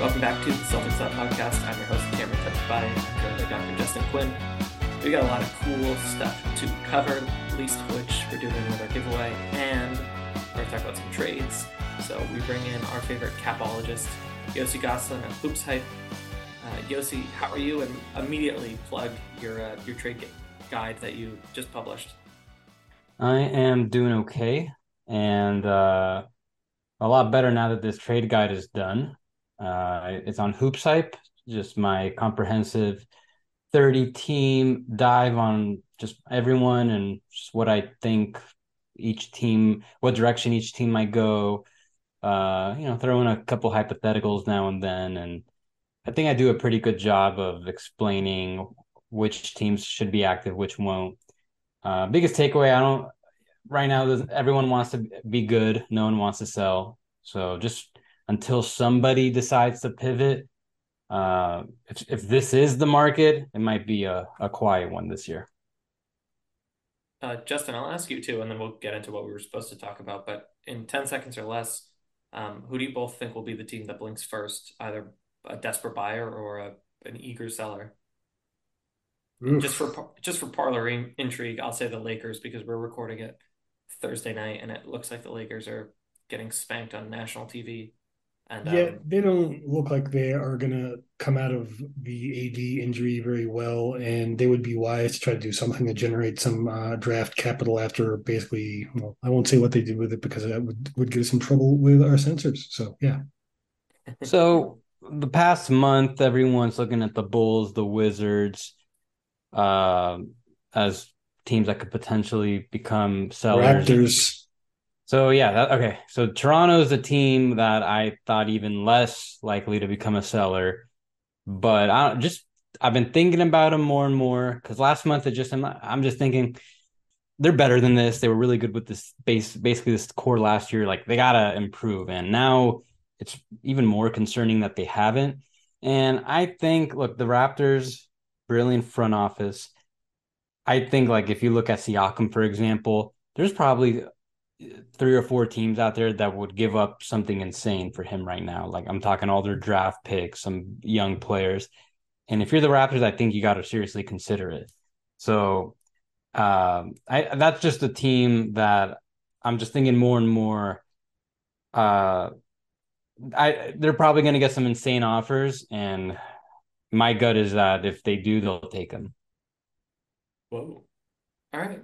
welcome back to the Celtics Lab podcast. I'm your host, Cameron Touchby, joined by Dr. Justin Quinn. We got a lot of cool stuff to cover, least of which we're doing another giveaway, and we're going to talk about some trades. So we bring in our favorite capologist, Yossi Gozlan of Hoops Hype. Uh, Yossi, how are you? And immediately plug your uh, your trade guide that you just published. I am doing okay, and uh, a lot better now that this trade guide is done. Uh, it's on Hoops Hype, just my comprehensive 30 team dive on just everyone and just what I think each team, what direction each team might go. Uh, you know, throw in a couple hypotheticals now and then. And I think I do a pretty good job of explaining which teams should be active, which won't. Uh, biggest takeaway, I don't, right now, everyone wants to be good. No one wants to sell. So just until somebody decides to pivot, uh, if if this is the market, it might be a, a quiet one this year. Uh, Justin, I'll ask you too, and then we'll get into what we were supposed to talk about. But in 10 seconds or less, um, who do you both think will be the team that blinks first, either a desperate buyer or a, an eager seller? Just for just for parlor intrigue, I'll say the Lakers because we're recording it Thursday night, and it looks like the Lakers are getting spanked on national TV. And, yeah, um, they don't look like they are going to come out of the AD injury very well, and they would be wise to try to do something to generate some uh, draft capital after basically. Well, I won't say what they did with it because that would would get us in trouble with our censors. So yeah. so the past month, everyone's looking at the Bulls, the Wizards, uh, as teams that could potentially become sellers. Raptors. So yeah, that, okay. So Toronto is a team that I thought even less likely to become a seller, but I just I've been thinking about them more and more because last month it just I'm, I'm just thinking they're better than this. They were really good with this base, basically this core last year. Like they gotta improve, and now it's even more concerning that they haven't. And I think, look, the Raptors, brilliant front office. I think, like if you look at Siakam, for example, there's probably three or four teams out there that would give up something insane for him right now. Like I'm talking all their draft picks, some young players. And if you're the Raptors, I think you got to seriously consider it. So um, I that's just a team that I'm just thinking more and more. Uh, I they're probably going to get some insane offers, and my gut is that if they do, they'll take them. Whoa! All right.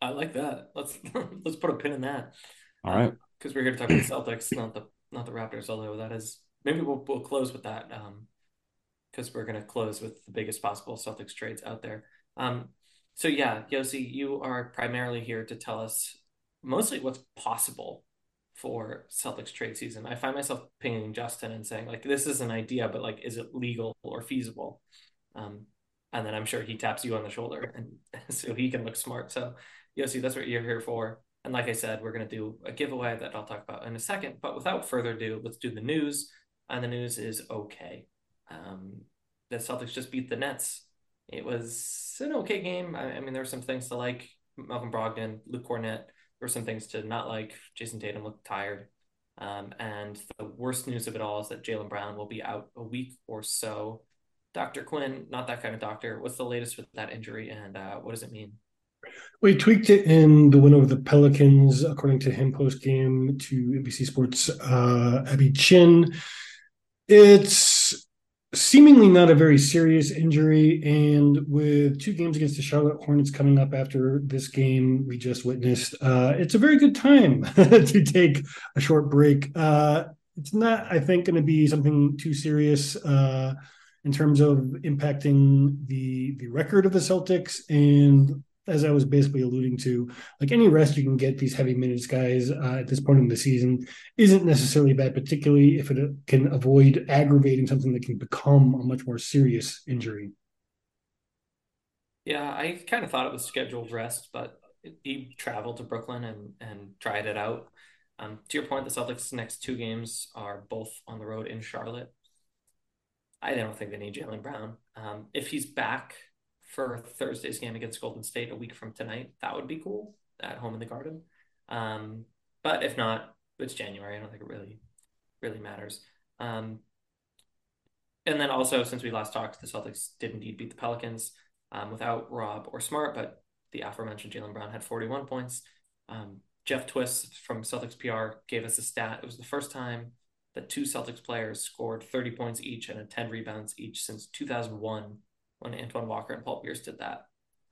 I like that. Let's let's put a pin in that. All right. Because um, we're here to talk about the Celtics, not the not the Raptors. Although that is maybe we'll we'll close with that. Um, because we're gonna close with the biggest possible Celtics trades out there. Um, so yeah, Yossi, you are primarily here to tell us mostly what's possible for Celtics trade season. I find myself pinging Justin and saying like, this is an idea, but like, is it legal or feasible? Um, and then I'm sure he taps you on the shoulder and so he can look smart. So Yossi, that's what you're here for. And like I said, we're going to do a giveaway that I'll talk about in a second. But without further ado, let's do the news. And the news is okay. Um, the Celtics just beat the Nets. It was an okay game. I, I mean, there were some things to like. Malcolm Brogdon, Luke Kornet. There were some things to not like. Jayson Tatum looked tired. Um, and the worst news of it all is that Jaylen Brown will be out a week or so. Dr. Quinn, not that kind of doctor. What's the latest with that injury and uh, what does it mean? We tweaked it in the win over the Pelicans, according to him post game to NBC Sports. Uh, Abby Chin. It's seemingly not a very serious injury, and with two games against the Charlotte Hornets coming up after this game we just witnessed, uh, it's a very good time to take a short break. Uh, it's not, I think, going to be something too serious uh, in terms of impacting the the record of the Celtics and as I was basically alluding to, like any rest you can get these heavy minutes guys uh, at this point in the season isn't necessarily bad, particularly if it uh, can avoid aggravating something that can become a much more serious injury. Yeah, I kind of thought it was scheduled rest, but he traveled to Brooklyn and and tried it out. Um, to your point, the Celtics' next two games are both on the road in Charlotte. I don't think they need Jaylen Brown. Um, if he's back for Thursday's game against Golden State a week from tonight, that would be cool at home in the Garden. Um, but if not, it's January. I don't think it really, really matters. Um, and then also, since we last talked, the Celtics did indeed beat the Pelicans um, without Rob or Smart, but the aforementioned Jaylen Brown had 41 points. Um, Jeff Twiss from Celtics PR gave us a stat. It was the first time that two Celtics players scored 30 points each and had 10 rebounds each since 2001 when Antoine Walker and Paul Pierce did that.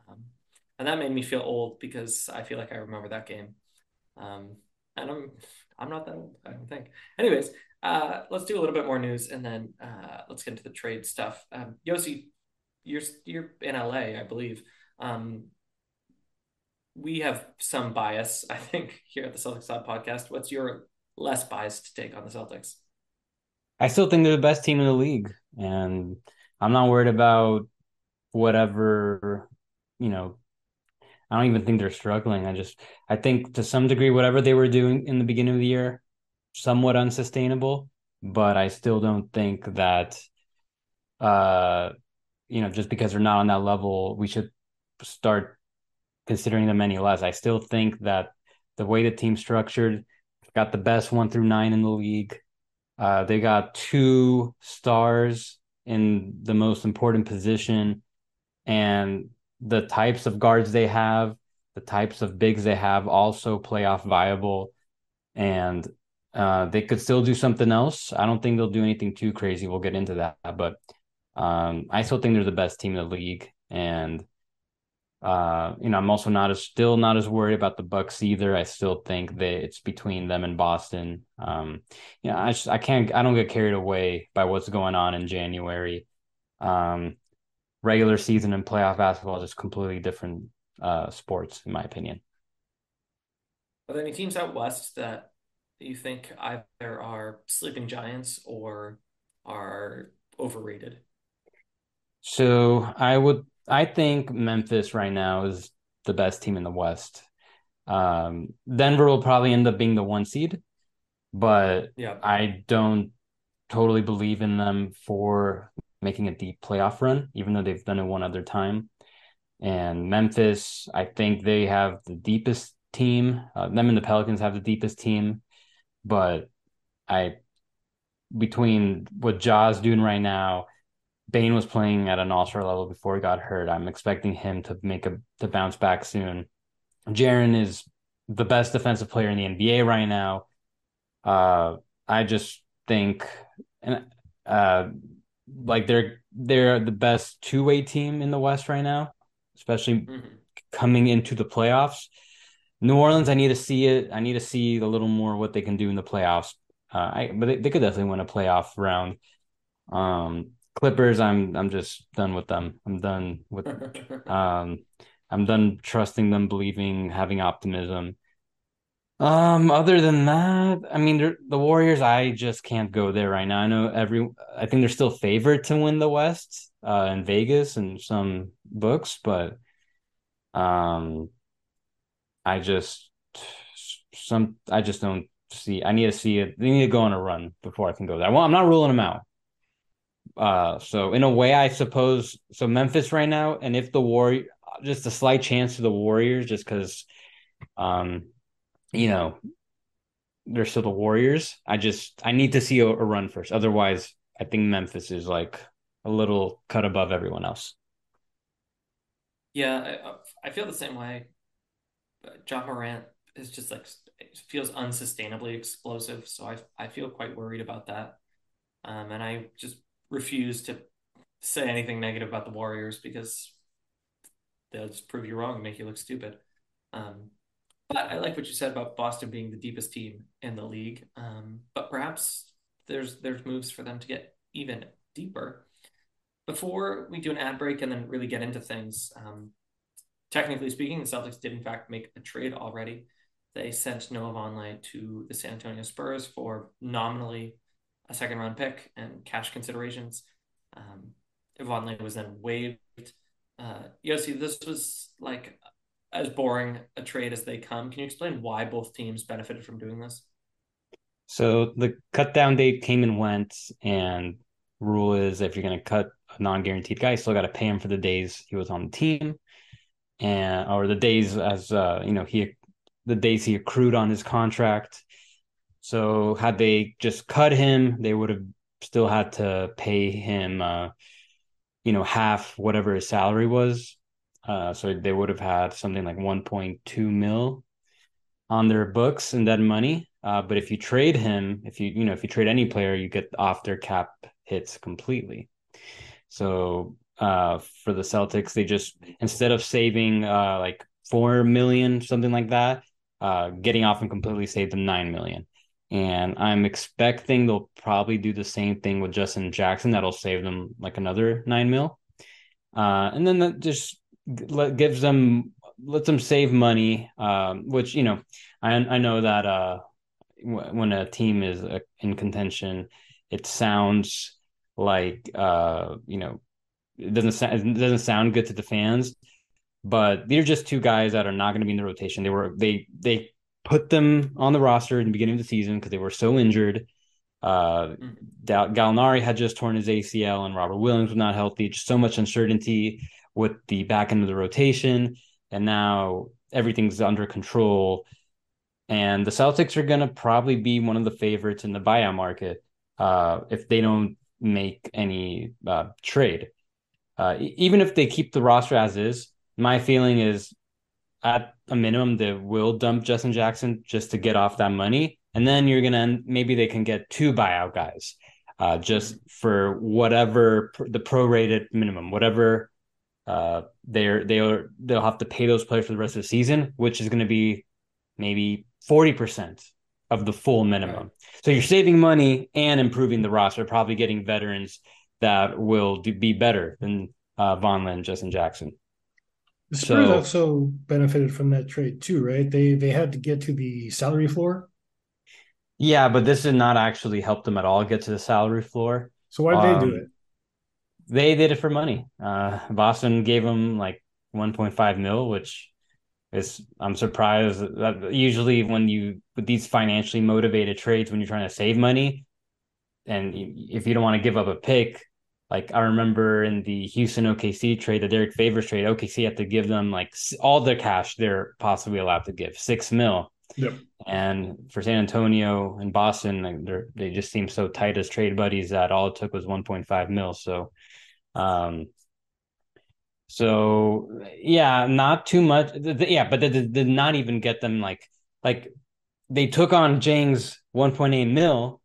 Um, and that made me feel old because I feel like I remember that game. Um, and I'm I'm not that old, I don't think. Anyways, uh, let's do a little bit more news and then uh, let's get into the trade stuff. Um, Yossi, you're you're in LA, I believe. Um, we have some bias, I think, here at the Celtics Side podcast. What's your less biased take on the Celtics? I still think they're the best team in the league, and I'm not worried about whatever, you know. I don't even think they're struggling. I just, I think to some degree, whatever they were doing in the beginning of the year, somewhat unsustainable. But I still don't think that, uh, you know, just because they're not on that level, we should start considering them any less. I still think that the way the team's structured, got the best one through nine in the league. Uh, they got two stars in the most important position, and the types of guards they have, the types of bigs they have, also playoff viable, and uh, they could still do something else. I don't think they'll do anything too crazy. We'll get into that, but um, I still think they're the best team in the league, and uh, you know, I'm also not as still not as worried about the Bucks either. I still think that it's between them and Boston. Um, you know, I just I can't I don't get carried away by what's going on in January. Um, regular season and playoff basketball is just completely different uh sports, in my opinion. Are there any teams out west that you think either are sleeping giants or are overrated? So I would I think Memphis right now is the best team in the West. Um, Denver will probably end up being the one seed, but yeah. I don't totally believe in them for making a deep playoff run, even though they've done it one other time. And Memphis, I think they have the deepest team. Uh, them and the Pelicans have the deepest team, but I between what Ja's doing right now Bane was playing at an all star level before he got hurt. I'm expecting him to make a to bounce back soon. Jaren is the best defensive player in the NBA right now. Uh, I just think, and uh, like they're they're the best two way team in the West right now, especially mm-hmm. coming into the playoffs. New Orleans, I need to see it. I need to see a little more what they can do in the playoffs. Uh, I but they, they could definitely win a playoff round. Um, Clippers, I'm I'm just done with them. I'm done with um I'm done trusting them, believing, having optimism. Um, other than that, I mean, the Warriors, I just can't go there right now. I know every, I think they're still favored to win the West, uh, in Vegas and some books, but, um, I just, some, I just don't see. I need to see it. They need to go on a run before I can go there. Well, I'm not ruling them out. Uh, so in a way, I suppose so. Memphis right now, and if the war, just a slight chance to the Warriors, just because, um, you know, they're still the Warriors. I just I need to see a, a run first. Otherwise, I think Memphis is like a little cut above everyone else. Yeah, I, I feel the same way. Ja Morant is just like feels unsustainably explosive, so I I feel quite worried about that. Um, and I just refuse to say anything negative about the Warriors because they'll just prove you wrong and make you look stupid. Um, but I like what you said about Boston being the deepest team in the league. Um, but perhaps there's there's moves for them to get even deeper. Before we do an ad break and then really get into things, um, technically speaking, the Celtics did in fact make a trade already. They sent Noah Vonleh to the San Antonio Spurs for nominally a second round pick and cash considerations. Um, Vonleh was then waived. Uh, Yossi, this was like as boring a trade as they come. Can you explain why both teams benefited from doing this? So the cut down date came and went, and rule is if you're going to cut a non guaranteed guy, you still got to pay him for the days he was on the team, and or the days as uh, you know he the days he accrued on his contract. So had they just cut him, they would have still had to pay him, uh, you know, half whatever his salary was. Uh, so they would have had something like 1.2 mil on their books and that money. Uh, but if you trade him, if you you know if you trade any player, you get off their cap hits completely. So uh, for the Celtics, they just instead of saving uh, like four million, something like that, uh, getting off and completely saved them nine million. And I'm expecting they'll probably do the same thing with Justin Jackson. That'll save them like another nine mil. Uh, and then that just gives them lets them save money, um, which you know I I know that uh, when a team is uh, in contention, it sounds like uh, you know it doesn't sound it doesn't sound good to the fans, but they're just two guys that are not going to be in the rotation. They were they they put them on the roster in the beginning of the season because they were so injured. Uh, mm-hmm. Gallinari had just torn his ACL, and Robert Williams was not healthy. Just so much uncertainty with the back end of the rotation, and now everything's under control. And the Celtics are going to probably be one of the favorites in the buyout market uh, if they don't make any uh, trade. Uh, even if they keep the roster as is, my feeling is at a minimum they will dump Justin Jackson just to get off that money, and then you're gonna maybe they can get two buyout guys, uh, just for whatever the prorated minimum, whatever uh, they're they're they'll have to pay those players for the rest of the season, which is going to be maybe forty percent of the full minimum. So you're saving money and improving the roster, probably getting veterans that will do, be better than uh, Vonleh and Justin Jackson. The Spurs so, also benefited from that trade too, right? They they had to get to the salary floor. Yeah, but this did not actually help them at all get to the salary floor. So why did um, they do um, it? They did it for money. Uh, Boston gave them like 1.5 mil, which is I'm surprised that usually when you with these financially motivated trades, when you're trying to save money, and if you don't want to give up a pick, like I remember in the Houston OKC trade, the Derrick Favors trade, OKC had to give them like all the cash they're possibly allowed to give, six mil. Yep. And for San Antonio and Boston, they just seem so tight as trade buddies that all it took was 1.5 mil. So, um, so yeah, not too much. Yeah, but they did not even get them like like they took on Jang's 1.8 mil,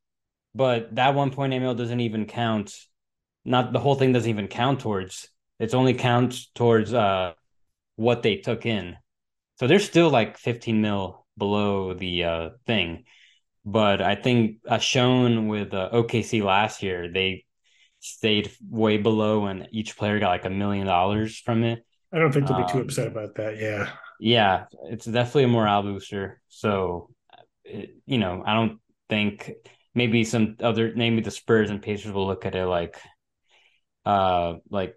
but that 1.8 mil doesn't even count not the whole thing doesn't even count towards it's only counts towards uh what they took in so they're still like 15 mil below the uh thing but i think as shown with uh, okc last year they stayed way below and each player got like a million dollars from it. I don't think they'll be too um, upset about that yeah. Yeah it's definitely a morale booster so it, you know i don't think maybe some other maybe the spurs and pacers will look at it like uh like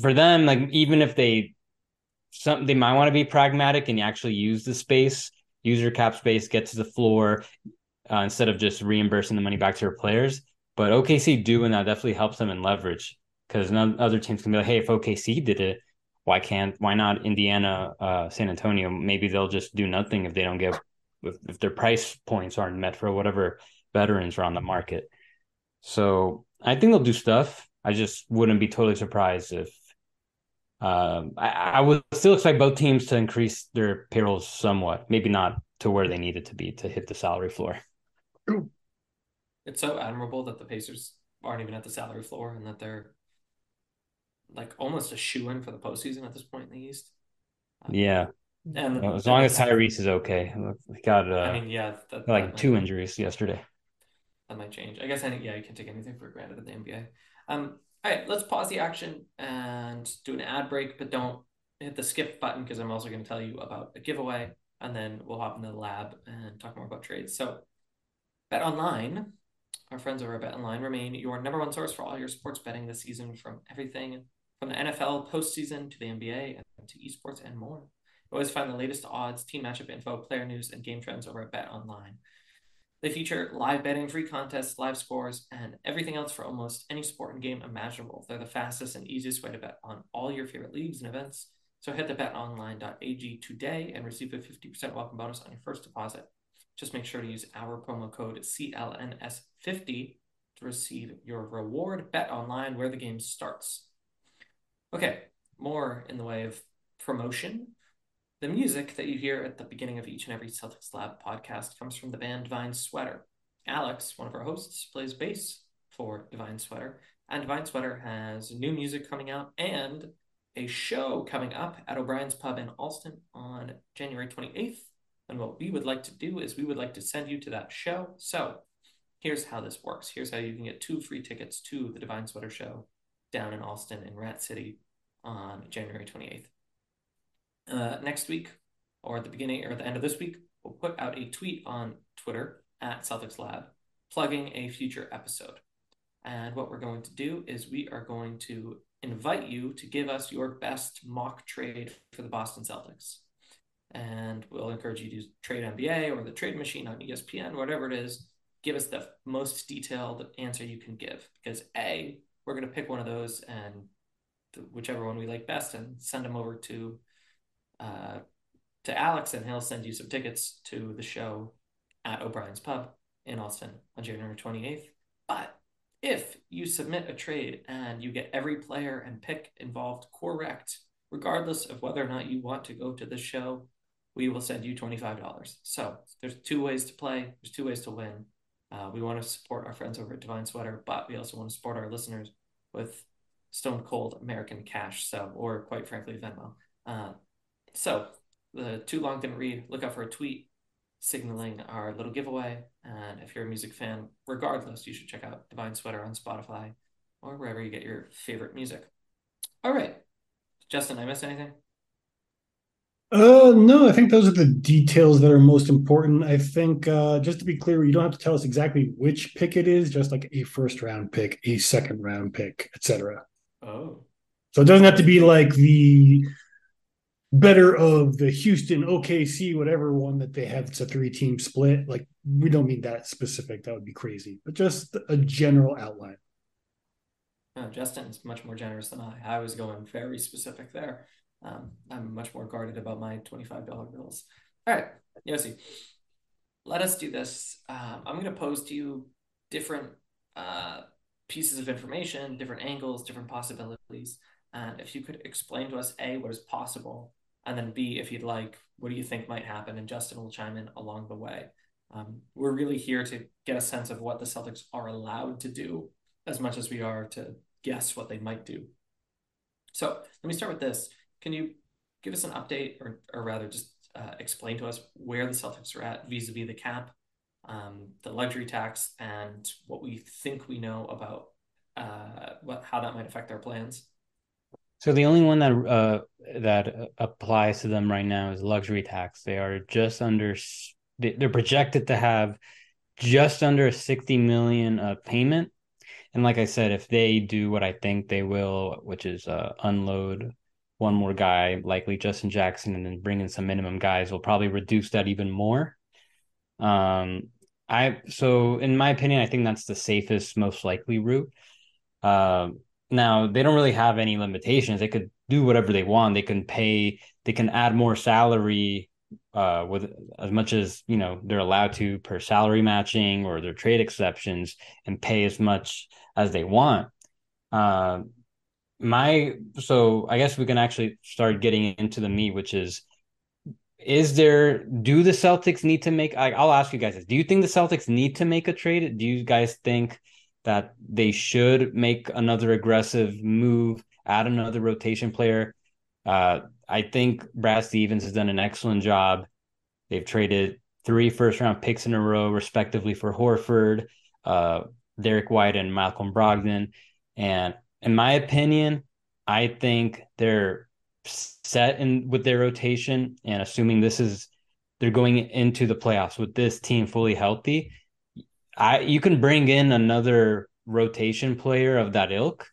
for them like even if they some they might want to be pragmatic and actually use the space use your cap space get to the floor uh, instead of just reimbursing the money back to your players but okc doing that definitely helps them in leverage because other teams can be like hey if okc did it why can't why not indiana uh, san antonio? Maybe they'll just do nothing if they don't get if, if their price points aren't met for whatever veterans are on the market. So i think they'll do stuff. I just wouldn't be totally surprised if um, I, I, would still expect both teams to increase their payrolls somewhat, maybe not to where they needed to be to hit the salary floor. It's so admirable that the Pacers aren't even at the salary floor and that they're like almost a shoe in for the postseason at this point in the East. Yeah. And well, as long as Tyrese is okay, we got uh, I mean, yeah, that, like that two injuries yesterday. That might change. I guess I yeah, you can take anything for granted in the NBA. Um, all right, let's pause the action and do an ad break, but don't hit the skip button because I'm also going to tell you about a giveaway, and then we'll hop into the lab and talk more about trades. So, Bet Online, our friends over at Bet Online, remain your number one source for all your sports betting this season, from everything from the NFL postseason to the NBA and to esports and more. You always find the latest odds, team matchup info, player news, and game trends over at Bet Online. They feature live betting, free contests, live scores, and everything else for almost any sport and game imaginable. They're the fastest and easiest way to bet on all your favorite leagues and events. So head to betonline.ag today and receive a 50% welcome bonus on your first deposit. Just make sure to use our promo code CLNS50 to receive your reward. Bet online where the game starts. Okay, more in the way of promotion. The music that you hear at the beginning of each and every Celtics Lab podcast comes from the band Divine Sweater. Alex, one of our hosts, plays bass for Divine Sweater, and Divine Sweater has new music coming out and a show coming up at O'Brien's Pub in Allston on January 28th. And what we would like to do is we would like to send you to that show. So here's how this works. Here's how you can get two free tickets to the Divine Sweater show down in Allston in Rat City on January 28th uh, next week or at the beginning or at the end of this week, we'll put out a tweet on Twitter at Celtics Lab plugging a future episode. And what we're going to do is we are going to invite you to give us your best mock trade for the Boston Celtics. And we'll encourage you to trade MBA or the trade machine on ESPN, whatever it is. Give us the most detailed answer you can give because A, we're going to pick one of those and whichever one we like best and send them over to uh, to Alex, and he'll send you some tickets to the show at O'Brien's Pub in Allston on January 28th. But if you submit a trade and you get every player and pick involved correct, regardless of whether or not you want to go to the show, we will send you $25. So there's two ways to play, there's two ways to win. Uh, we want to support our friends over at Divine Sweater, but we also want to support our listeners with Stone Cold American Cash, so or quite frankly Venmo. Uh, so the too long didn't read. Look out for a tweet signaling our little giveaway. And if you're a music fan, regardless, you should check out Divine Sweater on Spotify or wherever you get your favorite music. All right, Justin, I missed anything? Uh, no, I think those are the details that are most important. I think, uh, just to be clear, you don't have to tell us exactly which pick it is, just like a first round pick, a second round pick, etc. Oh. So it doesn't have to be like the better of the Houston, OKC, whatever one that they have. It's a three team split. Like we don't mean that specific. That would be crazy, but just a general outline. Oh, Justin's much more generous than I. I was going very specific there. Um, I'm much more guarded about my $25 bills. All right, Yossi, let us do this. Um, I'm going to pose to you different uh, pieces of information, different angles, different possibilities. And if you could explain to us, A, what is possible, and then B, if you'd like, what do you think might happen? And Justin will chime in along the way. Um, we're really here to get a sense of what the Celtics are allowed to do as much as we are to guess what they might do. So let me start with this. Can you give us an update, or, or rather, just uh, explain to us where the Celtics are at vis a vis the cap, um, the luxury tax, and what we think we know about uh, what how that might affect their plans? So the only one that uh that applies to them right now is luxury tax. They are just under they're projected to have just under 60 million of payment. And like I said, if they do what I think they will, which is uh, unload one more guy, likely Justin Jackson, and then bring in some minimum guys, will probably reduce that even more. Um, I so in my opinion, I think that's the safest, most likely route. Um, now they don't really have any limitations. They could do whatever they want. They can pay. They can add more salary uh, with as much as you know they're allowed to per salary matching or their trade exceptions, and pay as much as they want. Uh, my so I guess we can actually start getting into the meat, which is is there do the Celtics need to make I, will ask you guys this. Do you think the Celtics need to make a trade? Do you guys think that they should make another aggressive move, add another rotation player. Uh, I think Brad Stevens has done an excellent job. They've traded three first round picks in a row, respectively, for Horford, uh, Derrick White, and Malcolm Brogdon. And in my opinion, I think they're set in with their rotation and assuming this is they're going into the playoffs with this team fully healthy, I you can bring in another rotation player of that ilk,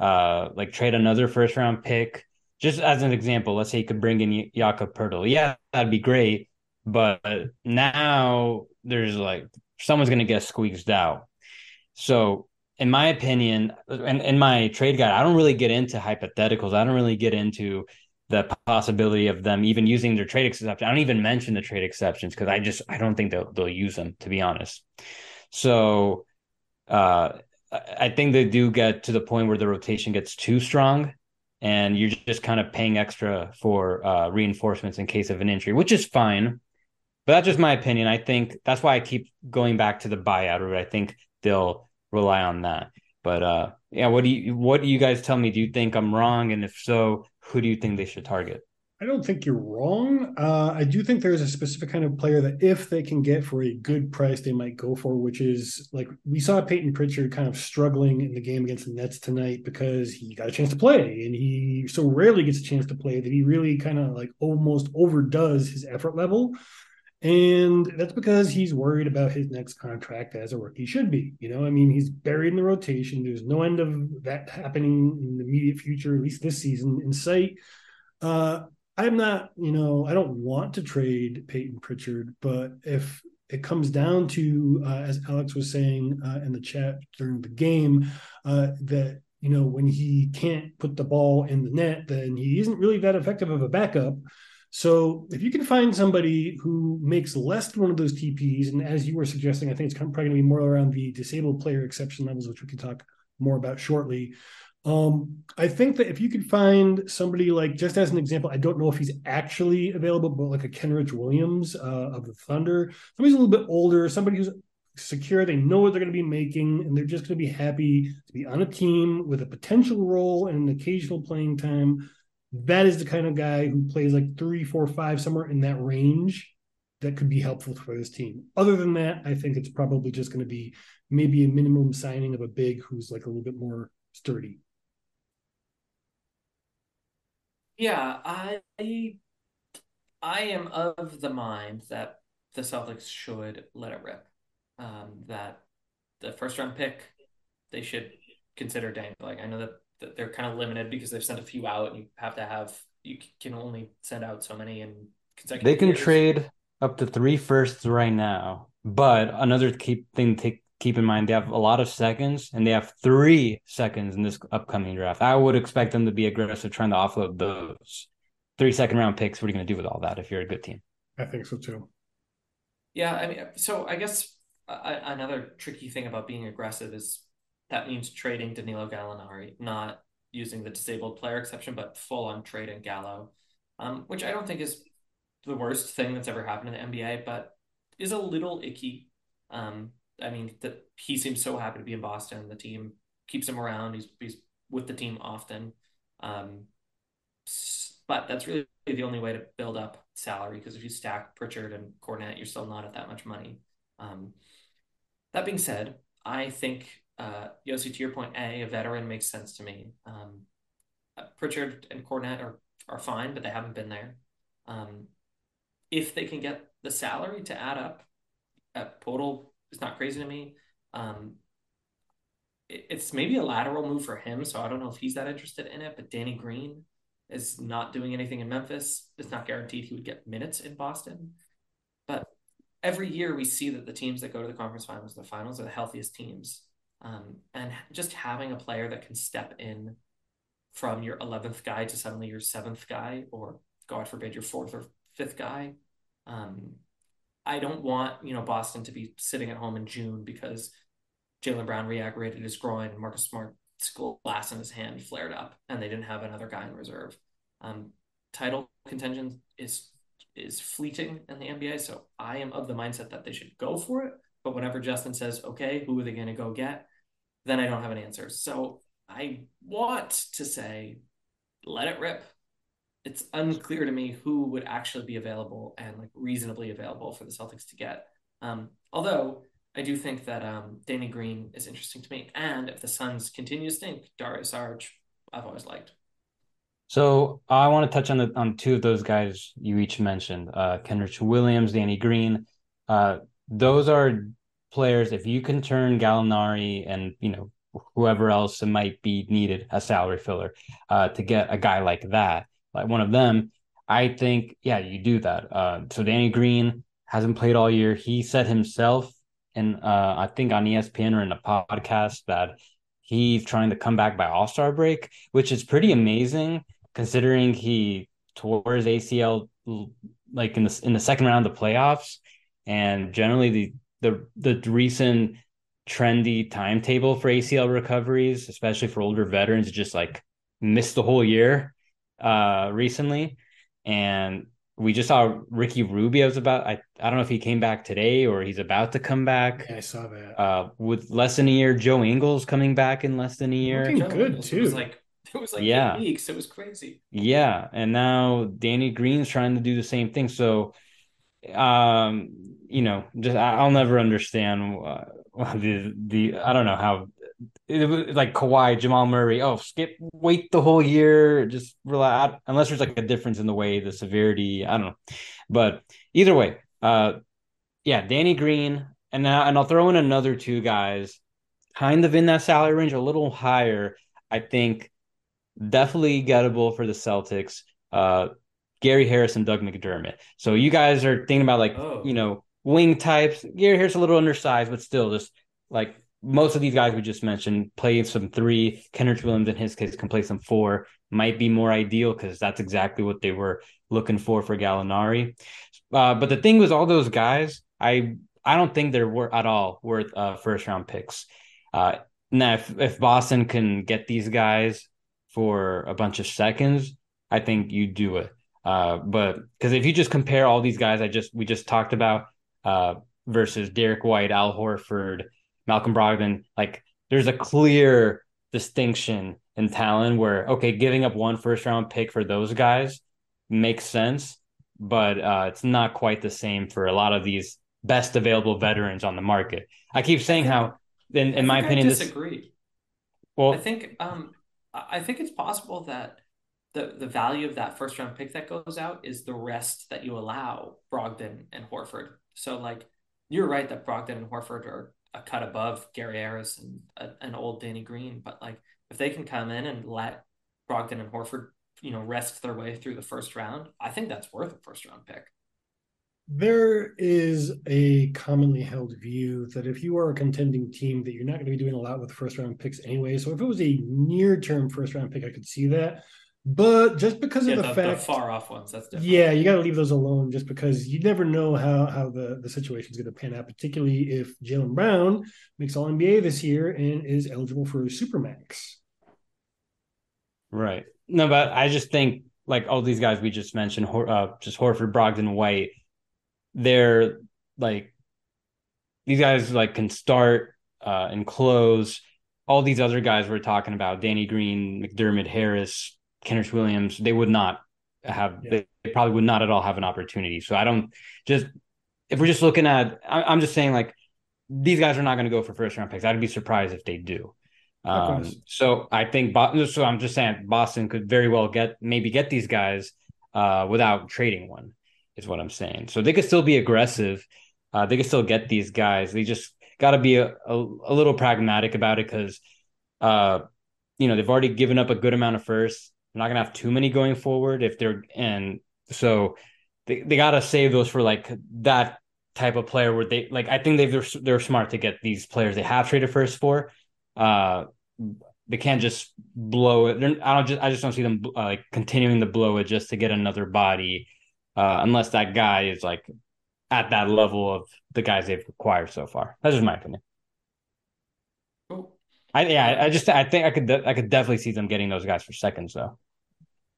uh, like trade another first round pick. Just as an example, let's say you could bring in Jakob Poeltl. Yeah, that'd be great. But now there's like someone's going to get squeezed out. So, in my opinion, and in my trade guide, I don't really get into hypotheticals. I don't really get into the possibility of them even using their trade exception. I don't even mention the trade exceptions because I just I don't think they'll they'll use them to be honest. So, uh, I think they do get to the point where the rotation gets too strong, and you're just kind of paying extra for uh, reinforcements in case of an injury, which is fine. But that's just my opinion. I think that's why I keep going back to the buyout route. I think they'll rely on that. But uh, yeah, what do you what do you guys tell me? Do you think I'm wrong? And if so, who do you think they should target? I don't think you're wrong. Uh, I do think there's a specific kind of player that if they can get for a good price, they might go for, which is like we saw Peyton Pritchard kind of struggling in the game against the Nets tonight because he got a chance to play and he so rarely gets a chance to play that he really kind of like almost overdoes his effort level. And that's because he's worried about his next contract as a rookie should be. You know, I mean, he's buried in the rotation. There's no end of that happening in the immediate future, at least this season, in sight. Uh, I'm not, you know, I don't want to trade Peyton Pritchard, but if it comes down to, uh, as Alex was saying uh, in the chat during the game, uh, that you know when he can't put the ball in the net, then he isn't really that effective of a backup. So if you can find somebody who makes less than one of those TPs, and as you were suggesting, I think it's probably going to be more around the disabled player exception levels, which we can talk more about shortly. Um, I think that if you could find somebody like, just as an example, I don't know if he's actually available, but like a Kenrich Williams uh, of the Thunder, somebody's a little bit older, somebody who's secure, they know what they're going to be making, and they're just going to be happy to be on a team with a potential role and an occasional playing time that is the kind of guy who plays like three, four, five, somewhere in that range that could be helpful for this team. Other than that, I think it's probably just going to be maybe a minimum signing of a big who's like a little bit more sturdy. Yeah, I I am of the mind that the Celtics should let it rip. Um, that the first round pick they should consider dangling. I know that they're kind of limited because they've sent a few out and you have to have you can only send out so many in consecutive they can years. trade up to three firsts right now but another keep thing to keep in mind they have a lot of seconds and they have three seconds in this upcoming draft. I would expect them to be aggressive trying to offload those. Three second round picks what are you going to do with all that if you're a good team? I think so too. Yeah i mean so i guess uh, another tricky thing about being aggressive is that means trading Danilo Gallinari, not using the disabled player exception, but full on trading Gallo, um, which I don't think is the worst thing that's ever happened in the NBA, but is a little icky. Um, I mean, that he seems so happy to be in Boston. The team keeps him around. He's he's with the team often. Um, but that's really the only way to build up salary because if you stack Pritchard and Kornet, you're still not at that much money. Um, that being said, I think uh, Yossi, to your point, A, a veteran makes sense to me. Um, Pritchard and Kornet are, are fine, but they haven't been there. Um, if they can get the salary to add up, uh, Poeltl is not crazy to me. Um, it, it's maybe a lateral move for him, so I don't know if he's that interested in it. But Danny Green is not doing anything in Memphis. It's not guaranteed he would get minutes in Boston. But every year we see that the teams that go to the conference finals, the finals, are the healthiest teams. Um, and just having a player that can step in from your 11th guy to suddenly your seventh guy, or God forbid, your fourth or fifth guy. Um, I don't want, you know, Boston to be sitting at home in June because Jaylen Brown re-aggravated his groin, Marcus Smart's glass in his hand flared up, and they didn't have another guy in reserve. Um, title contention is is fleeting in the NBA, so I am of the mindset that they should go for it. But whenever Justin says, "Okay, who are they going to go get?" Then I don't have an answer. So I want to say, let it rip. It's unclear to me who would actually be available and like reasonably available for the Celtics to get. Um, although I do think that um, Danny Green is interesting to me, and if the Suns continue to stink, Dario Saric, I've always liked. So I want to touch on the on two of those guys you each mentioned, uh, Kenrich Williams, Danny Green. Uh, those are players. If you can turn Gallinari and you know whoever else it might be needed a salary filler uh, to get a guy like that, like one of them, I think yeah, you do that. Uh, so Danny Green hasn't played all year. He said himself, and uh, I think on ESPN or in a podcast that he's trying to come back by All Star break, which is pretty amazing considering he tore his ACL like in the in the second round of the playoffs, and generally the the the recent trendy timetable for ACL recoveries, especially for older veterans, just like missed the whole year uh recently. And we just saw Ricky Rubio's about I, I don't know if he came back today or he's about to come back. Yeah, I saw that. Uh with less than a year, Joe Ingles coming back in less than a year. Looking good too. It was like it was like yeah. weeks. It was crazy. Yeah, and now Danny Green's trying to do the same thing. So, um, you know, just I, will never understand uh, the the I don't know how it was like Kawhi, Jamal Murray. Oh, skip, wait the whole year, just relax. Unless there's like a difference in the way the severity. I don't know, but either way, uh, yeah, Danny Green, and now and I'll throw in another two guys, kind of in that salary range, a little higher. I think definitely gettable for the Celtics. Uh, Gary Harris and Doug McDermott. So you guys are thinking about like oh. you know wing types. Gary Harris a little undersized, but still just like most of these guys we just mentioned play some three. Kenrich Williams in his case can play some four. Might be more ideal because that's exactly what they were looking for for Gallinari. Uh, but the thing was, all those guys, I I don't think they're worth at all worth uh, first round picks. Uh, now, if, if Boston can get these guys for a bunch of seconds, I think you do it. Uh, but because if you just compare all these guys I just we just talked about uh, versus Derrick White, Al Horford, Malcolm Brogdon, like there's a clear distinction in talent where okay, giving up one first round pick for those guys makes sense, but uh, it's not quite the same for a lot of these best available veterans on the market. I keep saying how, in, in my opinion, I disagree. This, well, I think um, I think it's possible that the the value of that first round pick that goes out is the rest that you allow Brogdon and Horford. So like you're right that Brogdon and Horford are a cut above Gary Harris and an old Danny Green, but like if they can come in and let Brogdon and Horford, you know, rest their way through the first round, I think that's worth a first round pick. There is a commonly held view that if you are a contending team, that you're not going to be doing a lot with first round picks anyway. So if it was a near term first round pick, I could see that. But just because yeah, of the, the fact, the far off ones, that's different. Yeah, you got to leave those alone, just because you never know how how the the situation is going to pan out. Particularly if Jaylen Brown makes All NBA this year and is eligible for Supermax. Right. No, but I just think like all these guys we just mentioned, uh, just Horford, Brogdon, White they're like these guys like can start uh, and close. All these other guys we're talking about, Danny Green, McDermott, Harris, Kenrich Williams, they would not have. Yeah. They, they probably would not at all have an opportunity. So I don't just if we're just looking at, I, am just saying like these guys are not going to go for first round picks. I'd be surprised if they do. Um, so I think, so I'm just saying Boston could very well get maybe get these guys uh, without trading one is what I'm saying. So they could still be aggressive. Uh, they could still get these guys. They just got to be a, a, a, little pragmatic about it because, uh, you know, they've already given up a good amount of firsts. They're not gonna have too many going forward if they're and so they, they got to save those for like that type of player where they like I think they they're they're smart to get these players they have traded first for. Uh, they can't just blow it. They're, I don't just I just don't see them uh, like continuing to blow it just to get another body uh, unless that guy is like at that level of the guys they've acquired so far. That's just my opinion. Cool. I yeah, I just I think I could I could definitely see them getting those guys for seconds though.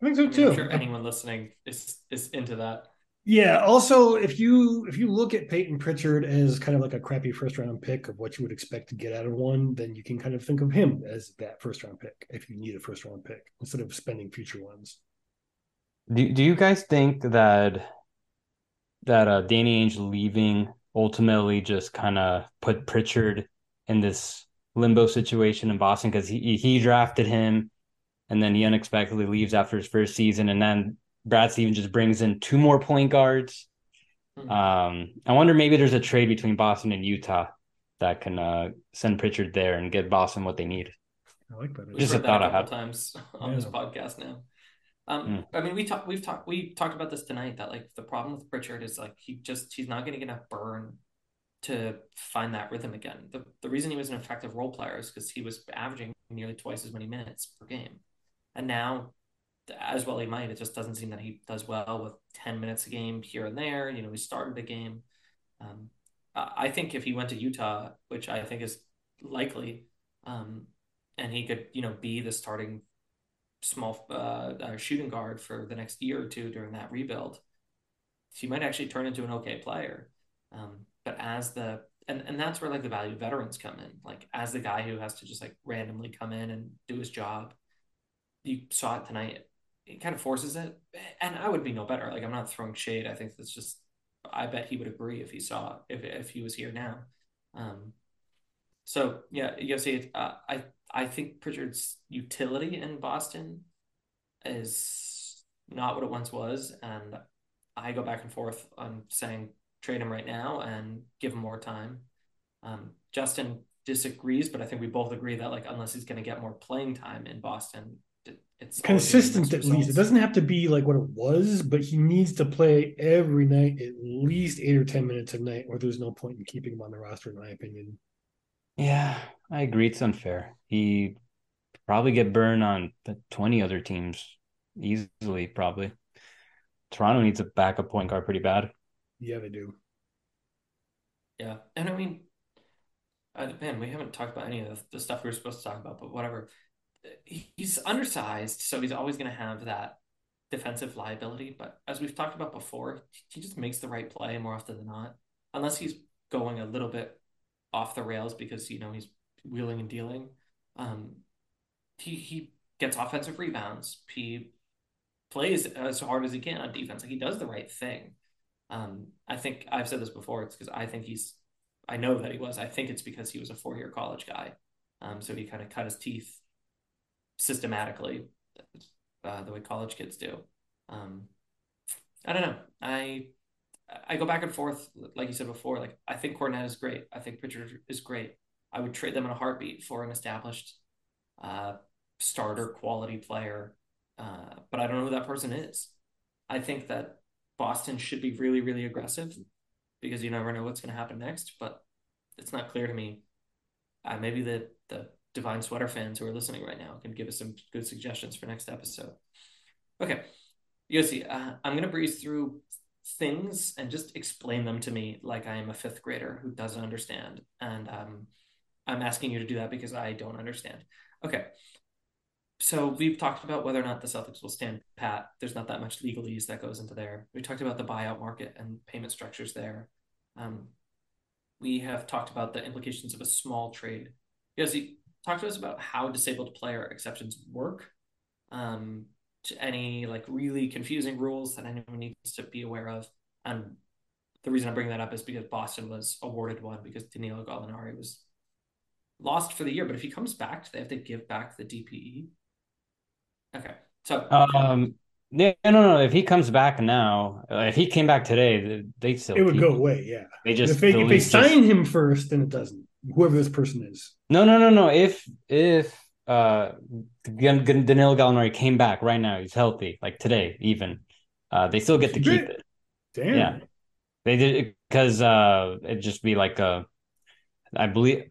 I think so too. I'm sure anyone listening is is into that. Yeah. Also, if you if you look at Peyton Pritchard as kind of like a crappy first round pick of what you would expect to get out of one, then you can kind of think of him as that first round pick if you need a first round pick instead of spending future ones. Do do you guys think that that uh, Danny Ainge leaving ultimately just kind of put Pritchard in this limbo situation in Boston because he he drafted him, and then he unexpectedly leaves after his first season, and then Brad Stevens just brings in two more point guards. Hmm. Um, I wonder maybe there's a trade between Boston and Utah that can uh, send Pritchard there and get Boston what they need. I like that. We've Just a heard thought I couple had. times on this podcast now. Um, I mean, we talked, we've talked, we talked about this tonight. That like the problem with Pritchard is like he just he's not going to get enough burn to find that rhythm again. The the reason he was an effective role player is because he was averaging nearly twice as many minutes per game, and now, as well he might, it just doesn't seem that he does well with ten minutes a game here and there. You know, he started the game. Um, I I think if he went to Utah, which I think is likely, um, and he could, you know, be the starting small uh, uh, shooting guard for the next year or two during that rebuild, he might actually turn into an okay player. Um, but as the and and that's where like the value veterans come in, like as the guy who has to just like randomly come in and do his job. You saw it tonight. It kind of forces it, and I would be no better. Like I'm not throwing shade. I think that's just. I bet he would agree if he saw if if he was here now. Um, so yeah, you see, uh, I I think Pritchard's utility in Boston is not what it once was, and I go back and forth on saying trade him right now and give him more time. Um, Justin disagrees, but I think we both agree that like unless he's going to get more playing time in Boston, it's always gonna be consistent mixed at least. It doesn't have to be like what it was, but he needs to play every night at least eight or ten minutes a night, or there's no point in keeping him on the roster, in my opinion. Yeah, I agree. It's unfair. He probably get burned on the 20 other teams easily, probably. Toronto needs a backup point guard pretty bad. Yeah, they do. Yeah, and I mean, uh, man, we haven't talked about any of the, the stuff we were supposed to talk about, but whatever. He- He's undersized, so he's always going to have that defensive liability. But as we've talked about before, he just makes the right play more often than not, unless he's going a little bit off the rails because you know he's wheeling and dealing. Um, he he gets offensive rebounds. He plays as hard as he can on defense. Like he does the right thing. Um, I think I've said this before. It's because I think he's, I know that he was. I think it's because he was a four year college guy. Um, so he kind of cut his teeth systematically, uh, the way college kids do. Um, I don't know. I I go back and forth, like you said before. Like I think Kornet is great. I think Pritchard is great. I would trade them in a heartbeat for an established uh, starter quality player. Uh, but I don't know who that person is. I think that Boston should be really, really aggressive because you never know what's going to happen next. But it's not clear to me. Uh, maybe the the Divine Sweater fans who are listening right now can give us some good suggestions for next episode. Okay, Yossi, uh, I'm going to breeze through things and just explain them to me like I am a fifth grader who doesn't understand. And um, I'm asking you to do that because I don't understand. Okay. So we've talked about whether or not the Celtics will stand pat. There's not that much legalese that goes into there. We talked about the buyout market and payment structures there. Um, we have talked about the implications of a small trade. Yossi, talk to us about how disabled player exceptions work. Um, to any like really confusing rules that anyone needs to be aware of. And the reason I bring that up is because Boston was awarded one because Danilo Gallinari was lost for the year. But if he comes back, they have to give back the DPE. Okay, so Um, yeah, no, no. If he comes back now, uh, if he came back today, they they still It would keep go away, yeah. They just if they, if they league just- sign him first, then it doesn't. Whoever this person is. No, no, no, no. If if uh Danilo Gallinari came back right now, he's healthy, like today even, uh, they still get to keep it. Damn. Yeah. They did because uh it'd just be like a I believe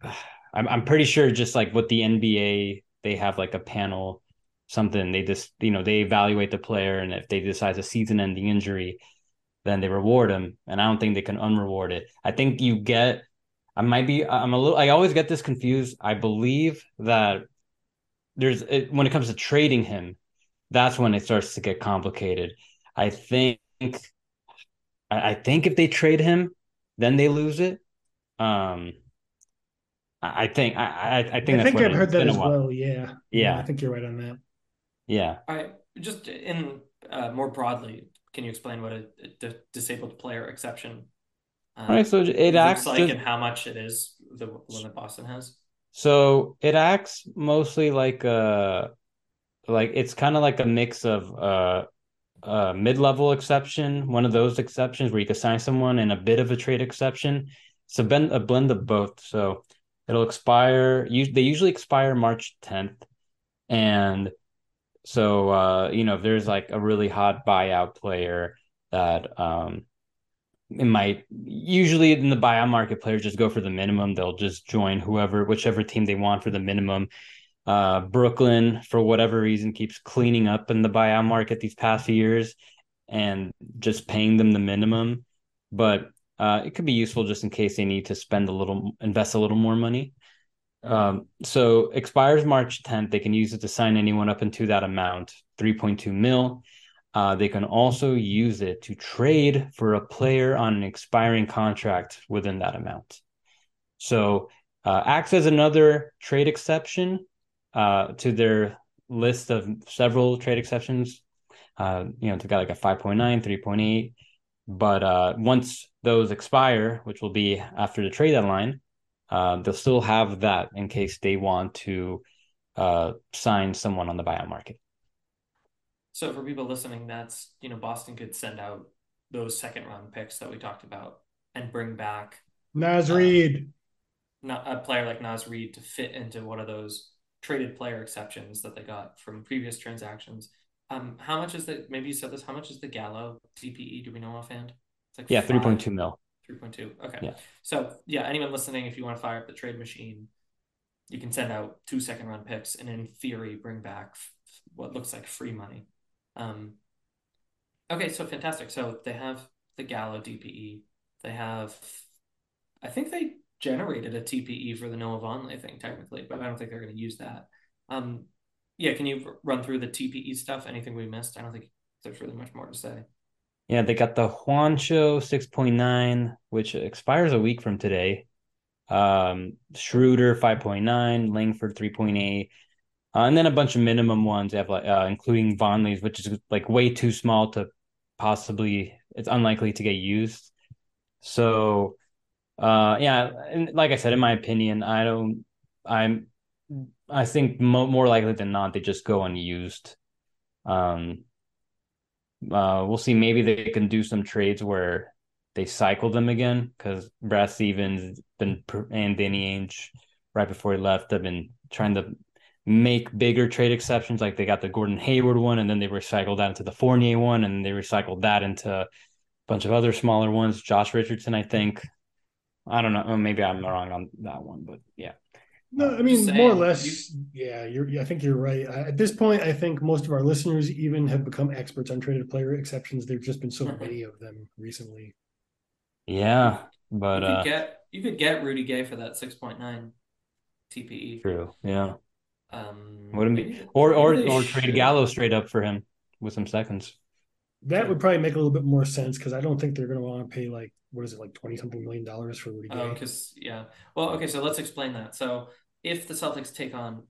I'm I'm pretty sure just like with the NBA they have like a panel something they just you know they evaluate the player and if they decide a season ending injury then they reward him and I don't think they can unreward it. I think you get I might be I'm a little I always get this confused. I believe that there's it, when it comes to trading him that's when it starts to get complicated. I think I, I think if they trade him, then they lose it. Um, I, I think I I, I think I think I've heard that as while. well. Yeah. Yeah. I think you're right on that. Yeah. I just in uh, more broadly, can you explain what a, a disabled player exception All right. So it acts like just- and how much it is the one that Boston has? so it acts mostly like a like it's kind of like a mix of uh a mid-level exception, one of those exceptions where you can sign someone, and a bit of a trade exception. It's a blend, a blend of both. So it'll expire. They usually expire March 10th, and so uh, you know if there's like a really hot buyout player that um it might usually in the buyout market players just go for the minimum they'll just join whoever whichever team they want for the minimum uh, Brooklyn, for whatever reason, keeps cleaning up in the buyout market these past years and just paying them the minimum. But uh, it could be useful just in case they need to spend a little, invest a little more money. Um, so expires March 10th. They can use it to sign anyone up into that amount, 3.2 mil. Uh, they can also use it to trade for a player on an expiring contract within that amount. So uh, acts as another trade exception uh, to their list of several trade exceptions. Uh, you know, they've got like a 5.9, 3.8. But uh, once those expire, which will be after the trade deadline, uh, they'll still have that in case they want to uh, sign someone on the buyout market. So for people listening, that's you know Boston could send out those second round picks that we talked about and bring back Naz Reid, uh, not a player like Naz Reid to fit into one of those traded player exceptions that they got from previous transactions. Um, how much is the maybe you said this? How much is the Gallo DPE? Do we know offhand? It's like yeah, three point two mil. Three point two. Okay. Yeah. So yeah, anyone listening, if you want to fire up the trade machine, you can send out two second round picks and in theory bring back what looks like free money. Um, okay, so fantastic. So they have the Gallo DPE. They have, I think they generated a TPE for the Noah Vonleh thing technically, but I don't think they're going to use that. Um, yeah, can you run through the TPE stuff? Anything we missed? I don't think there's really much more to say. Yeah, they got the Juancho 6.9, which expires a week from today. Um, Schroeder 5.9, Langford 3.8, uh, and then a bunch of minimum ones. Have like uh, including Vonleh's, which is like way too small to possibly. It's unlikely to get used. So uh, yeah, and like I said, in my opinion, I don't. I'm. I think mo- more likely than not, they just go unused. Um. Uh, we'll see. Maybe they can do some trades where they cycle them again because Brad Stevens been and Danny Ainge right before he left have been trying to make bigger trade exceptions. Like they got the Gordon Hayward one, and then they recycled that into the Fournier one, and they recycled that into a bunch of other smaller ones. Josh Richardson, I think. I don't know. Maybe I'm wrong on that one, but yeah. No, I mean more or less. You, yeah, you're. I think you're right. At this point, I think most of our listeners even have become experts on traded player exceptions. There've just been so mm-hmm. many of them recently. Yeah, but you could uh, get you could get Rudy Gay for that six point nine TPE. True. Yeah. Um, wouldn't be or or or trade Gallo straight up for him with some seconds. That would probably make a little bit more sense because I don't think they're going to want to pay like what is it like twenty something million dollars for Rudy Gay? Because um, yeah, well, okay, so let's explain that. So if the Celtics take on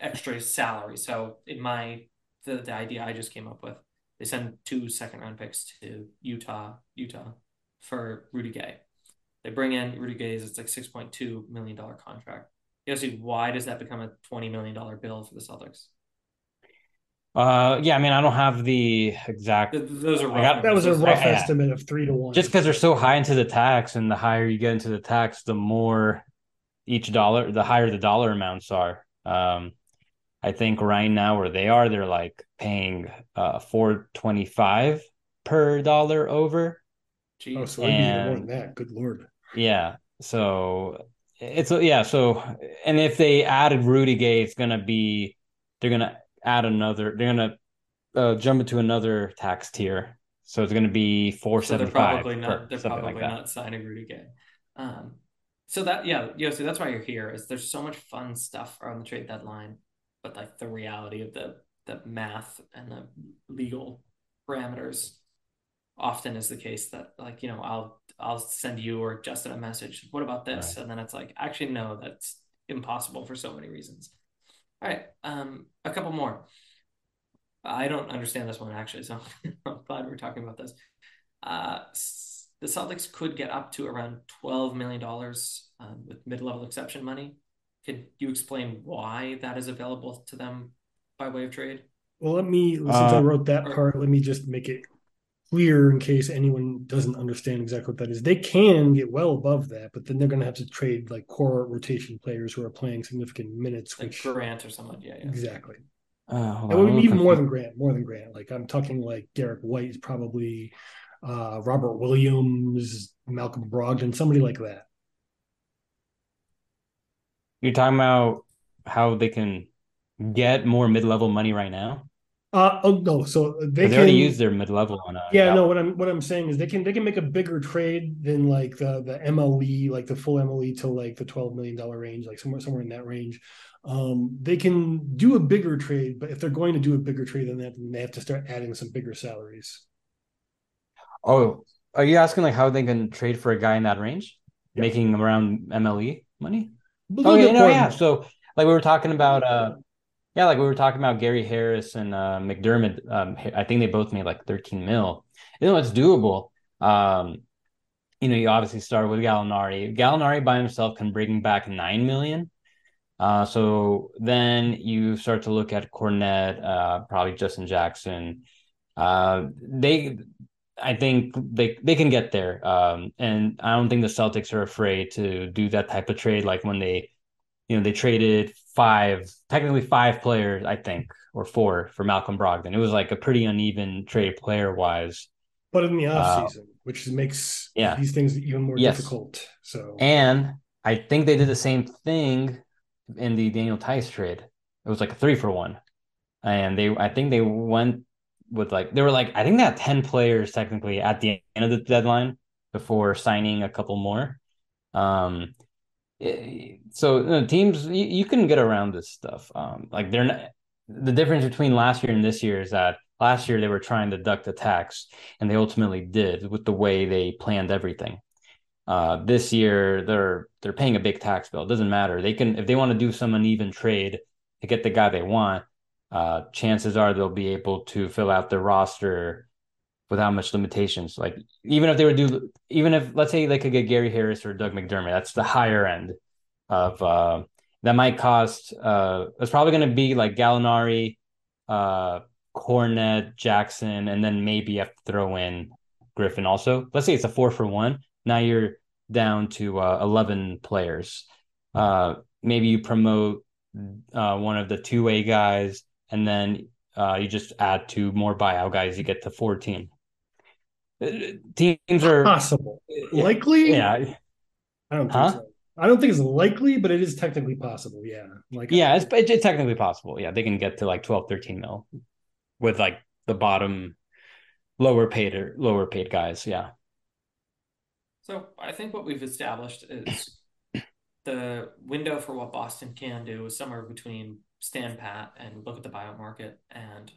extra salary, so in my the, the idea I just came up with, they send two second round picks to Utah, Utah for Rudy Gay. They bring in Rudy Gay's it's like six point two million dollar contract. You know, see why does that become a twenty million dollar bill for the Celtics? Uh, yeah, I mean, I don't have the exact. Those are got, that was a rough I, estimate of three to one. Just because they're so high into the tax, and the higher you get into the tax, the more each dollar, the higher the dollar amounts are. Um, I think right now where they are, they're like paying uh four twenty five per dollar over. Jeez. Oh, so and, more than that. Good lord. Yeah. So it's yeah. So and if they added Rudy Gay, it's gonna be they're gonna add another. They're gonna uh, jump into another tax tier, so it's gonna be four seventy five. So they're probably not. They're probably like not signing Rudy Gay. Um, so that yeah, yeah. So that's why you're here. Is there's so much fun stuff on the trade deadline, but like the reality of the the math and the legal parameters often is the case that like you know I'll I'll send you or Justin a message. What about this? Right. And then it's like actually no, that's impossible for so many reasons. All right, um, a couple more. I don't understand this one actually, so I'm glad we're talking about this. Uh, the Celtics could get up to around twelve million dollars um, with mid-level exception money. Could you explain why that is available to them by way of trade? Well, let me since I Uh, wrote that or- part, let me just make it clear in case anyone doesn't understand exactly what that is. They can get well above that, but then they're going to have to trade like core rotation players who are playing significant minutes, Like which Grant or someone? Yeah, yeah. exactly. Uh, hold And on, we- I'm even more than Grant, more than Grant. Like I'm talking like Derrick White is probably uh, Robert Williams, Malcolm Brogdon, somebody like that. You're talking about how they can get more mid-level money right now? Uh, oh no, so they 'Cause can they already used their mid-level on uh Yeah, Gal- no, what I'm what I'm saying is they can they can make a bigger trade than like the the MLE, like the full MLE to like the twelve million dollar range, like somewhere somewhere in that range. Um, they can do a bigger trade, but if they're going to do a bigger trade than that, then they have to start adding some bigger salaries. Oh, are you asking like how they can trade for a guy in that range, Yeah. making around MLE money? A Oh yeah, no, yeah. So like we were talking about, uh, yeah, like we were talking about Gary Harris and uh, McDermott. Um, I think they both made like 13 mil. You know, it's doable. Um, you know, you obviously start with Gallinari. Gallinari by himself can bring back nine million. Uh, so then you start to look at Kornet, uh, probably Justin Jackson. Uh, they, I think they they can get there. Um, and I don't think the Celtics are afraid to do that type of trade. Like when they, you know, they traded five, technically five players, I think, or four for Malcolm Brogdon. It was like a pretty uneven trade player wise. But in the off Uh, season, which makes yeah. these things even more Yes. difficult. So And I think they did the same thing in the Daniel Theis trade. It was like a three for one. And they I think they went with like they were like I think they had 10 players technically at the end of the deadline before signing a couple more. Um so you know, teams you, you can get around this stuff. Um like they're not the difference between last year and this year is that last year they were trying to duck the tax and they ultimately did with the way they planned everything. Uh, this year they're they're paying a big tax bill. It doesn't matter. They can if they want to do some uneven trade to get the guy they want. Uh, chances are they'll be able to fill out their roster without much limitations. Like even if they would do, even if let's say they could get Gary Harris or Doug McDermott, that's the higher end of uh, that might cost. Uh, it's probably going to be like Gallinari, uh, Kornet, Jackson, and then maybe you have to throw in Griffin also. Let's say it's a four for one. Now you're down to uh, 11 players. Uh, maybe you promote uh, one of the two way guys, and then uh, you just add two more buyout guys. You get to 14. Teams are possible. Likely? yeah, I don't think Huh? so. I don't think it's likely, but it is technically possible. Yeah. Like yeah. It's, it's technically possible. Yeah, they can get to like 12, 13 mil with like the bottom, lower paid or lower paid guys. Yeah. So I think what we've established is the window for what Boston can do is somewhere between stand pat and look at the buyout market and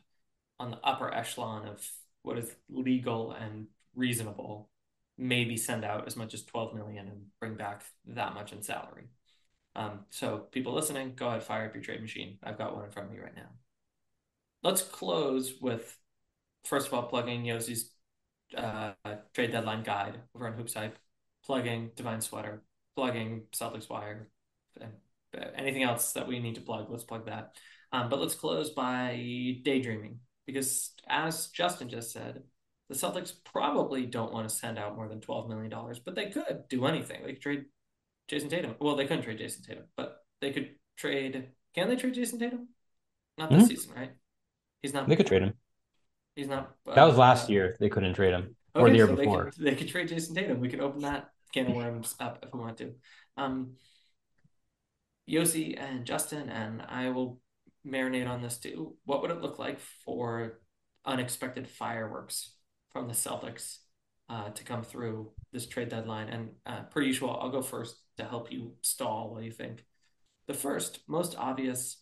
on the upper echelon of what is legal and reasonable, maybe send out as much as 12 million and bring back that much in salary. Um, so people listening, go ahead, fire up your trade machine. I've got one in front of me right now. Let's close with first of all plugging Yossi's uh, trade deadline guide over on Hoops Hype, plugging Divine Sweater, plugging Celtics Wire, and uh, anything else that we need to plug, let's plug that. Um, but let's close by daydreaming because, as Justin just said, the Celtics probably don't want to send out more than $12 million, but they could do anything. They could trade Jayson Tatum. Well, they couldn't trade Jayson Tatum, but they could trade. Can they trade Jayson Tatum? Not this Mhm. season, right? He's not. They could trade him. He's not. That was uh, last year. They couldn't trade him or the year so before. They could, they could trade Jayson Tatum. We could open that can of worms up if we want to. Um, Yossi and Justin and I will marinate on this too. What would it look like for unexpected fireworks from the Celtics uh, to come through this trade deadline? And uh, per usual, I'll go first to help you stall while you think. The first, most obvious,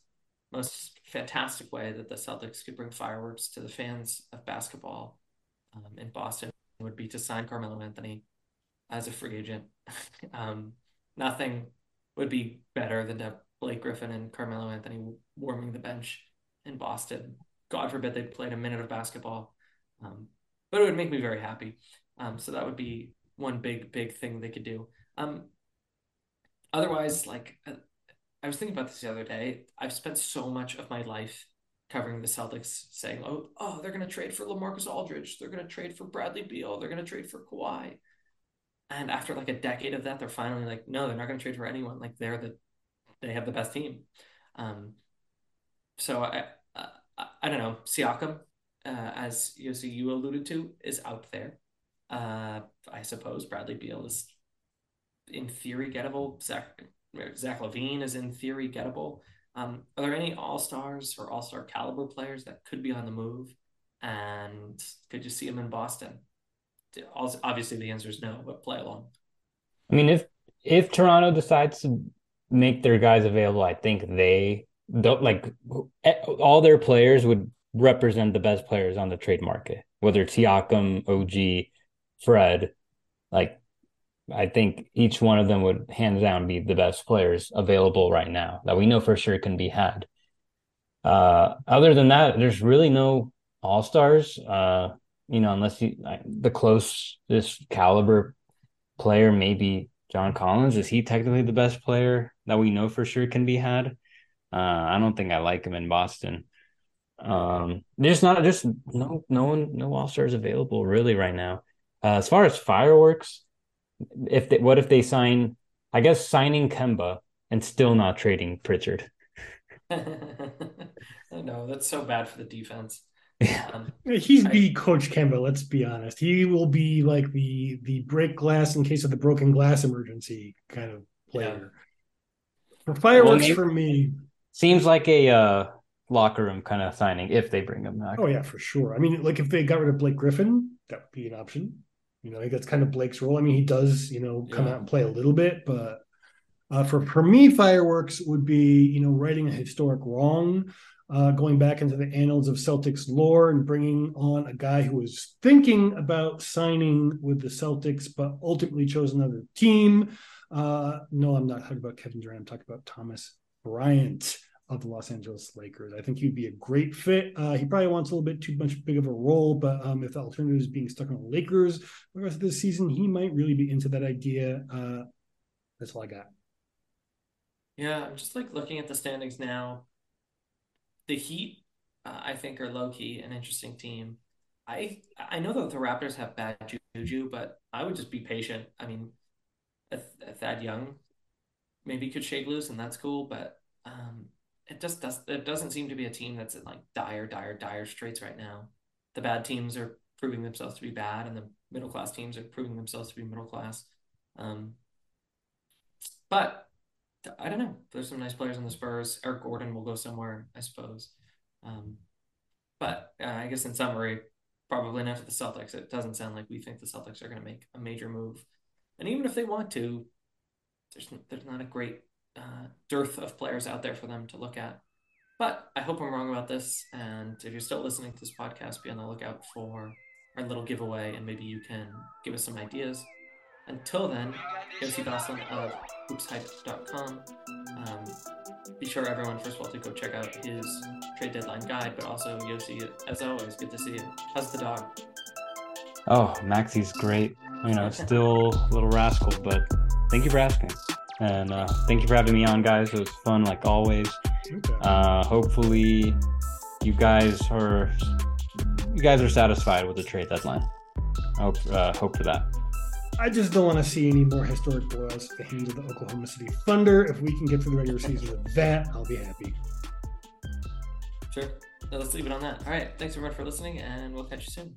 most fantastic way that the Celtics could bring fireworks to the fans of basketball um, in Boston would be to sign Carmelo Anthony as a free agent. um, nothing would be better than to Blake Griffin and Carmelo Anthony warming the bench in Boston. God forbid they played a minute of basketball, um, but it would make me very happy. Um, so that would be one big, big thing they could do. Um, otherwise, like uh, I was thinking about this the other day. I've spent so much of my life covering the Celtics saying, "Oh, oh, they're going to trade for LaMarcus Aldridge. They're going to trade for Bradley Beal. They're going to trade for Kawhi." And after like a decade of that, they're finally like, "No, they're not going to trade for anyone. Like they're the they have the best team." Um, so I, I I don't know. Siakam, uh, as you see, you alluded to, is out there. Uh, I suppose Bradley Beal is in theory gettable. Zach Zach LaVine is in theory gettable. Um, are there any all stars or all star caliber players that could be on the move? And could you see them in Boston? Obviously, the answer is no, but play along. I mean, if if Toronto decides to make their guys available, I think they don't like all their players would represent the best players on the trade market, whether it's Siakam, OG, Fred. Like I think each one of them would hands down be the best players available right now that we know for sure can be had. Uh, other than that, there's really no all stars. Uh, you know, unless you the closest caliber player, maybe John Collins. Is he technically the best player that we know for sure can be had? Uh, I don't think I like him in Boston. Um, there's not just no no one no all stars available really right now. Uh, as far as fireworks, if they, what if they sign? I guess signing Kemba and still not trading Pritchard. no, that's so bad for the defense. Yeah. Um, He's I, the coach Kemba. Let's be honest. He will be like the the break glass in case of the broken glass emergency kind of player. Yeah. For fireworks, well, for me, seems like a uh, locker room kind of signing if they bring him back. Oh yeah, for sure. I mean, like if they got rid of Blake Griffin, that would be an option. You know, that's kind of Blake's role. I mean, he does, you know, come yeah. out and play a little bit, but uh, for for me, fireworks would be, you know, righting a historic wrong, uh, going back into the annals of Celtics lore and bringing on a guy who was thinking about signing with the Celtics, but ultimately chose another team. Uh, no, I'm not talking about Kevin Durant. I'm talking about Thomas Bryant of the Los Angeles Lakers. I think he'd be a great fit. Uh, he probably wants a little bit too much big of a role, but um, if the alternative is being stuck on the Lakers for the rest of the season, he might really be into that idea. Uh, that's all I got. Yeah, I'm just like looking at the standings now. The Heat, uh, I think, are low key an interesting team. I I know that the Raptors have bad juju, but I would just be patient. I mean, Thad Young maybe could shake loose, and that's cool, but um, it just does it doesn't seem to be a team that's in like dire, dire, dire straits right now. The bad teams are proving themselves to be bad, and the middle class teams are proving themselves to be middle class. Um, but I don't know. There's some nice players on the Spurs. Eric Gordon will go somewhere, I suppose. Um, but uh, I guess in summary, probably not to the Celtics. It doesn't sound like we think the Celtics are going to make a major move. And even if they want to, there's there's not a great uh, dearth of players out there for them to look at. But I hope I'm wrong about this. And if you're still listening to this podcast, be on the lookout for our little giveaway, and maybe you can give us some ideas. Until then, Yossi Gozlan of hoopshype.com. Um, be sure, everyone, first of all, to go check out his trade deadline guide, but also Yossi, as always, good to see you. How's the dog? Oh, Maxie's great. You know, still a little rascal, but thank you for asking. And uh, thank you for having me on, guys. It was fun, like always. Okay. Uh, hopefully, you guys are you guys are satisfied with the trade deadline. I hope uh, hope for that. I just don't want to see any more historic blows at the hands of the Oklahoma City Thunder. If we can get through the regular season with that, I'll be happy. Sure. let's leave it on that. All right. Thanks everyone for listening, and we'll catch you soon.